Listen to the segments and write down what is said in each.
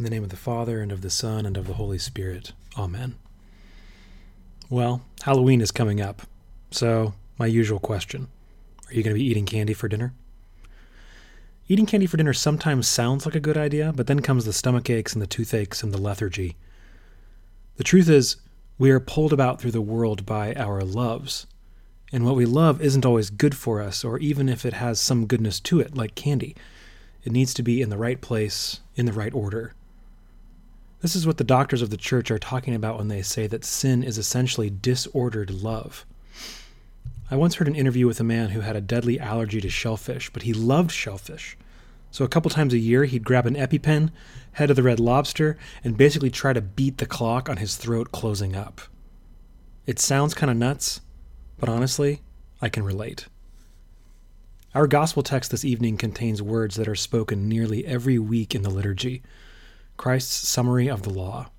In the name of the Father, and of the Son, and of the Holy Spirit. Amen. Well, Halloween is coming up, so my usual question Are you going to be eating candy for dinner? Eating candy for dinner sometimes sounds like a good idea, but then comes the stomach aches and the toothaches and the lethargy. The truth is, we are pulled about through the world by our loves. And what we love isn't always good for us, or even if it has some goodness to it, like candy. It needs to be in the right place, in the right order. This is what the doctors of the church are talking about when they say that sin is essentially disordered love. I once heard an interview with a man who had a deadly allergy to shellfish, but he loved shellfish. So a couple times a year, he'd grab an EpiPen, head to the Red Lobster, and basically try to beat the clock on his throat closing up. It sounds kind of nuts, but honestly, I can relate. Our gospel text this evening contains words that are spoken nearly every week in the liturgy Christ's summary of the law.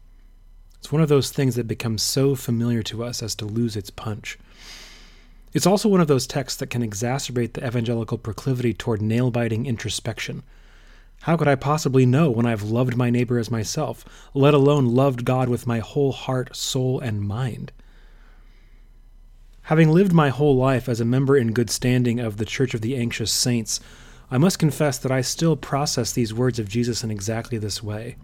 It's one of those things that becomes so familiar to us as to lose its punch. It's also one of those texts that can exacerbate the evangelical proclivity toward nail biting introspection. How could I possibly know when I've loved my neighbor as myself, let alone loved God with my whole heart, soul, and mind? Having lived my whole life as a member in good standing of the Church of the Anxious Saints, I must confess that I still process these words of Jesus in exactly this way.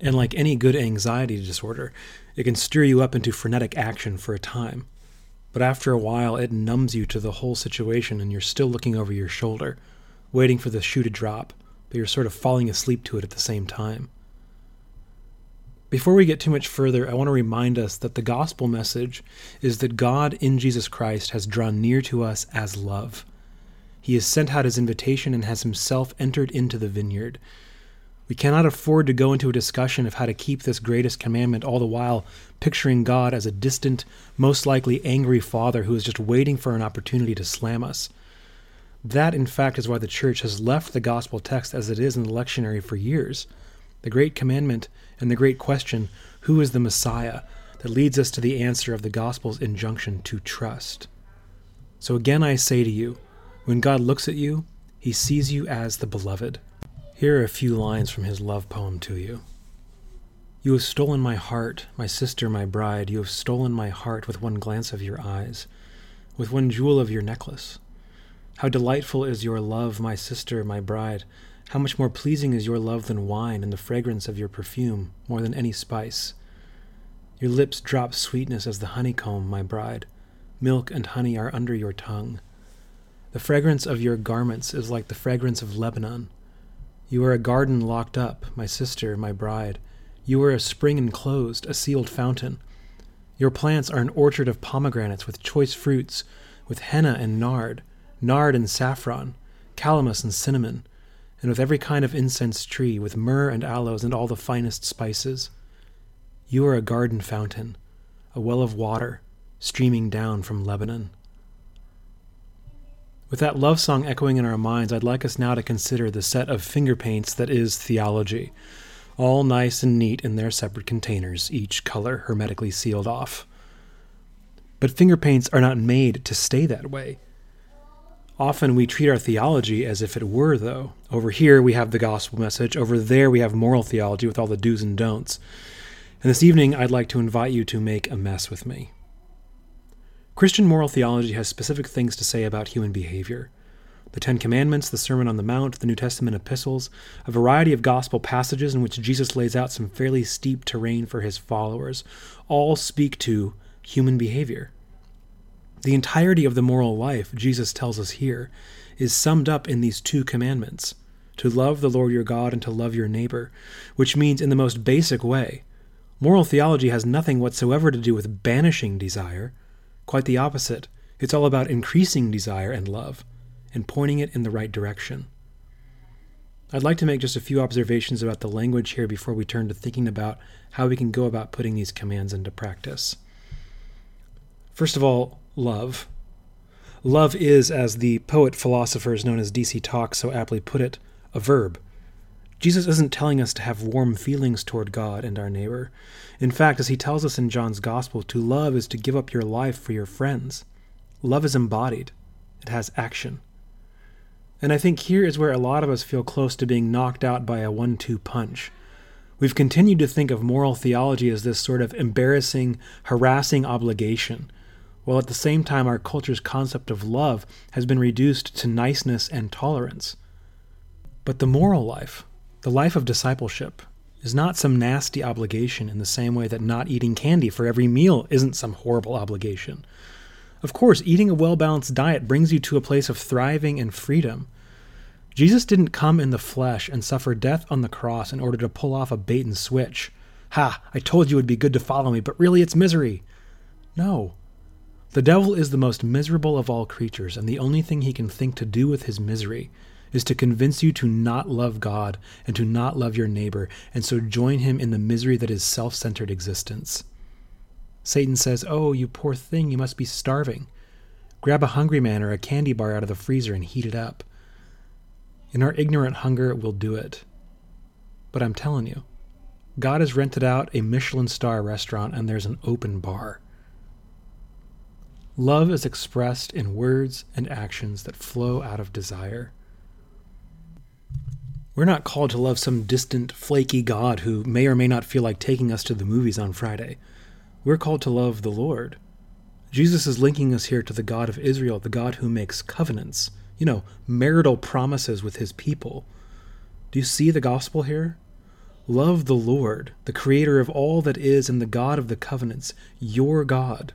And like any good anxiety disorder, it can stir you up into frenetic action for a time. But after a while, it numbs you to the whole situation, and you're still looking over your shoulder, waiting for the shoe to drop, but you're sort of falling asleep to it at the same time. Before we get too much further, I want to remind us that the gospel message is that God in Jesus Christ has drawn near to us as love. He has sent out his invitation and has himself entered into the vineyard. We cannot afford to go into a discussion of how to keep this greatest commandment, all the while picturing God as a distant, most likely angry father who is just waiting for an opportunity to slam us. That, in fact, is why the church has left the gospel text as it is in the lectionary for years. The great commandment and the great question, who is the Messiah, that leads us to the answer of the gospel's injunction to trust. So again, I say to you, when God looks at you, he sees you as the beloved. Here are a few lines from his love poem to you. You have stolen my heart, my sister, my bride. You have stolen my heart with one glance of your eyes, with one jewel of your necklace. How delightful is your love, my sister, my bride. How much more pleasing is your love than wine, and the fragrance of your perfume more than any spice. Your lips drop sweetness as the honeycomb, my bride. Milk and honey are under your tongue. The fragrance of your garments is like the fragrance of Lebanon. You are a garden locked up, my sister, my bride. You are a spring enclosed, a sealed fountain. Your plants are an orchard of pomegranates with choice fruits, with henna and nard, nard and saffron, calamus and cinnamon, and with every kind of incense tree, with myrrh and aloes and all the finest spices. You are a garden fountain, a well of water, streaming down from Lebanon. With that love song echoing in our minds, I'd like us now to consider the set of finger paints that is theology, all nice and neat in their separate containers, each color hermetically sealed off. But finger paints are not made to stay that way. Often we treat our theology as if it were, though. Over here we have the gospel message, over there we have moral theology with all the do's and don'ts. And this evening I'd like to invite you to make a mess with me. Christian moral theology has specific things to say about human behavior. The Ten Commandments, the Sermon on the Mount, the New Testament epistles, a variety of gospel passages in which Jesus lays out some fairly steep terrain for his followers, all speak to human behavior. The entirety of the moral life, Jesus tells us here, is summed up in these two commandments to love the Lord your God and to love your neighbor, which means, in the most basic way, moral theology has nothing whatsoever to do with banishing desire Quite the opposite. It's all about increasing desire and love and pointing it in the right direction. I'd like to make just a few observations about the language here before we turn to thinking about how we can go about putting these commands into practice. First of all, love. Love is, as the poet philosophers known as D.C. Talk so aptly put it, a verb. Jesus isn't telling us to have warm feelings toward God and our neighbor. In fact, as he tells us in John's Gospel, to love is to give up your life for your friends. Love is embodied, it has action. And I think here is where a lot of us feel close to being knocked out by a one two punch. We've continued to think of moral theology as this sort of embarrassing, harassing obligation, while at the same time our culture's concept of love has been reduced to niceness and tolerance. But the moral life, the life of discipleship, is not some nasty obligation in the same way that not eating candy for every meal isn't some horrible obligation. Of course, eating a well balanced diet brings you to a place of thriving and freedom. Jesus didn't come in the flesh and suffer death on the cross in order to pull off a bait and switch. Ha, I told you it would be good to follow me, but really it's misery. No. The devil is the most miserable of all creatures, and the only thing he can think to do with his misery is to convince you to not love God and to not love your neighbor, and so join him in the misery that is self centered existence. Satan says, Oh, you poor thing, you must be starving. Grab a Hungry-Man or a candy bar out of the freezer and heat it up. In our ignorant hunger, we'll do it. But I'm telling you, God has rented out a Michelin star restaurant and there's an open bar. Love is expressed in words and actions that flow out of desire. We're not called to love some distant, flaky God who may or may not feel like taking us to the movies on Friday. We're called to love the Lord. Jesus is linking us here to the God of Israel, the God who makes covenants you know, marital promises with his people. Do you see the gospel here? Love the Lord, the creator of all that is and the God of the covenants, your God.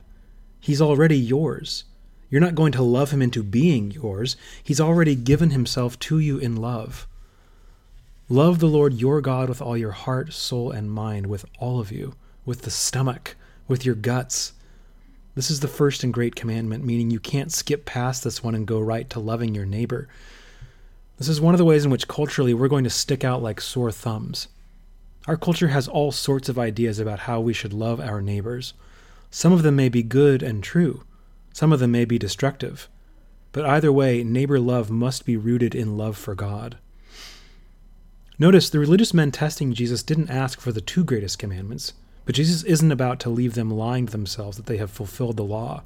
He's already yours. You're not going to love him into being yours. He's already given himself to you in love. Love the Lord your God with all your heart, soul, and mind, with all of you, with the stomach, with your guts, this is the first and great commandment, meaning you can't skip past this one and go right to loving your neighbor. This is one of the ways in which culturally we're going to stick out like sore thumbs. Our culture has all sorts of ideas about how we should love our neighbors. Some of them may be good and true, some of them may be destructive. But either way, neighbor love must be rooted in love for God. Notice the religious men testing Jesus didn't ask for the two greatest commandments. But Jesus isn't about to leave them lying to themselves that they have fulfilled the law.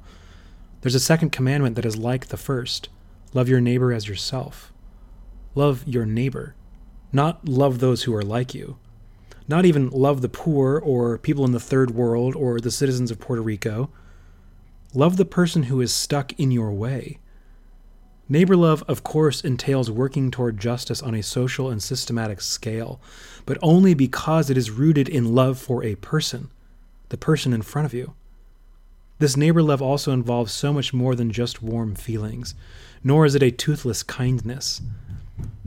There's a second commandment that is like the first love your neighbor as yourself. Love your neighbor, not love those who are like you. Not even love the poor or people in the third world or the citizens of Puerto Rico. Love the person who is stuck in your way. Neighbor love, of course, entails working toward justice on a social and systematic scale, but only because it is rooted in love for a person, the person in front of you. This neighbor love also involves so much more than just warm feelings, nor is it a toothless kindness.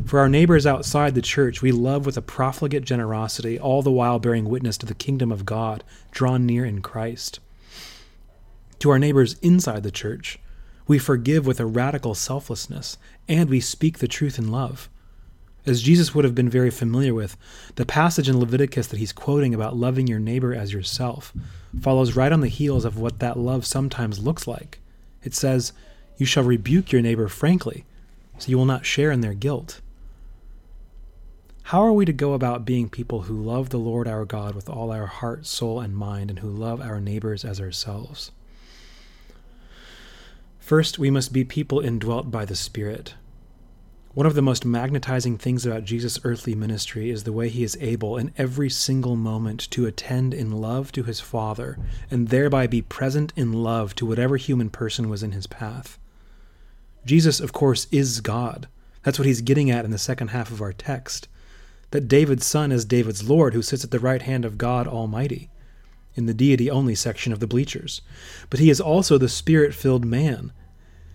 For our neighbors outside the church, we love with a profligate generosity, all the while bearing witness to the kingdom of God drawn near in Christ. To our neighbors inside the church, we forgive with a radical selflessness, and we speak the truth in love. As Jesus would have been very familiar with, the passage in Leviticus that he's quoting about loving your neighbor as yourself follows right on the heels of what that love sometimes looks like. It says, You shall rebuke your neighbor frankly, so you will not share in their guilt. How are we to go about being people who love the Lord our God with all our heart, soul, and mind, and who love our neighbors as ourselves? First, we must be people indwelt by the Spirit. One of the most magnetizing things about Jesus' earthly ministry is the way he is able, in every single moment, to attend in love to his Father, and thereby be present in love to whatever human person was in his path. Jesus, of course, is God. That's what he's getting at in the second half of our text. That David's son is David's Lord, who sits at the right hand of God Almighty, in the deity only section of the bleachers. But he is also the spirit filled man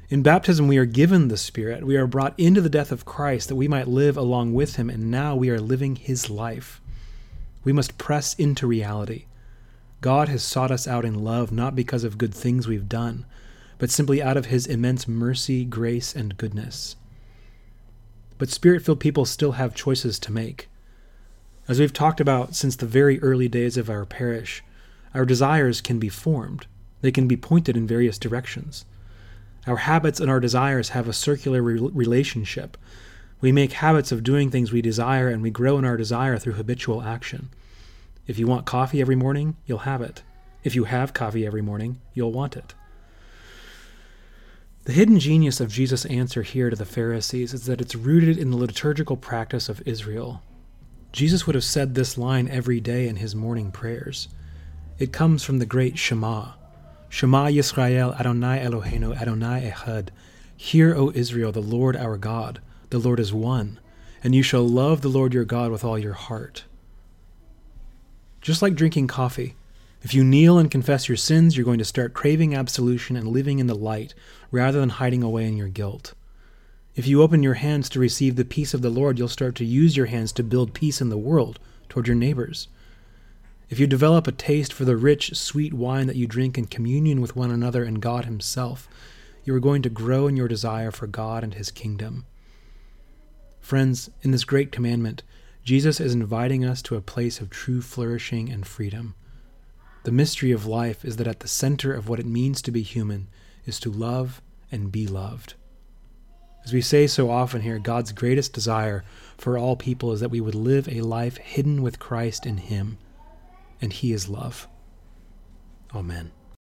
in baptism, we are given the Spirit. We are brought into the death of Christ that we might live along with Him, and now we are living His life. We must press into reality. God has sought us out in love not because of good things we've done, but simply out of His immense mercy, grace, and goodness. But Spirit filled people still have choices to make. As we've talked about since the very early days of our parish, our desires can be formed, they can be pointed in various directions. Our habits and our desires have a circular re- relationship. We make habits of doing things we desire, and we grow in our desire through habitual action. If you want coffee every morning, you'll have it. If you have coffee every morning, you'll want it. The hidden genius of Jesus' answer here to the Pharisees is that it's rooted in the liturgical practice of Israel. Jesus would have said this line every day in his morning prayers. It comes from the great Shema. Shema Yisrael Adonai Eloheinu Adonai Echad. Hear, O Israel, the Lord our God, the Lord is one, and you shall love the Lord your God with all your heart. Just like drinking coffee, if you kneel and confess your sins, you're going to start craving absolution and living in the light rather than hiding away in your guilt. If you open your hands to receive the peace of the Lord, you'll start to use your hands to build peace in the world toward your neighbors. If you develop a taste for the rich, sweet wine that you drink in communion with one another and God Himself, you are going to grow in your desire for God and His kingdom. Friends, in this great commandment, Jesus is inviting us to a place of true flourishing and freedom. The mystery of life is that at the center of what it means to be human is to love and be loved. As we say so often here, God's greatest desire for all people is that we would live a life hidden with Christ in Him, and He is love. Amen.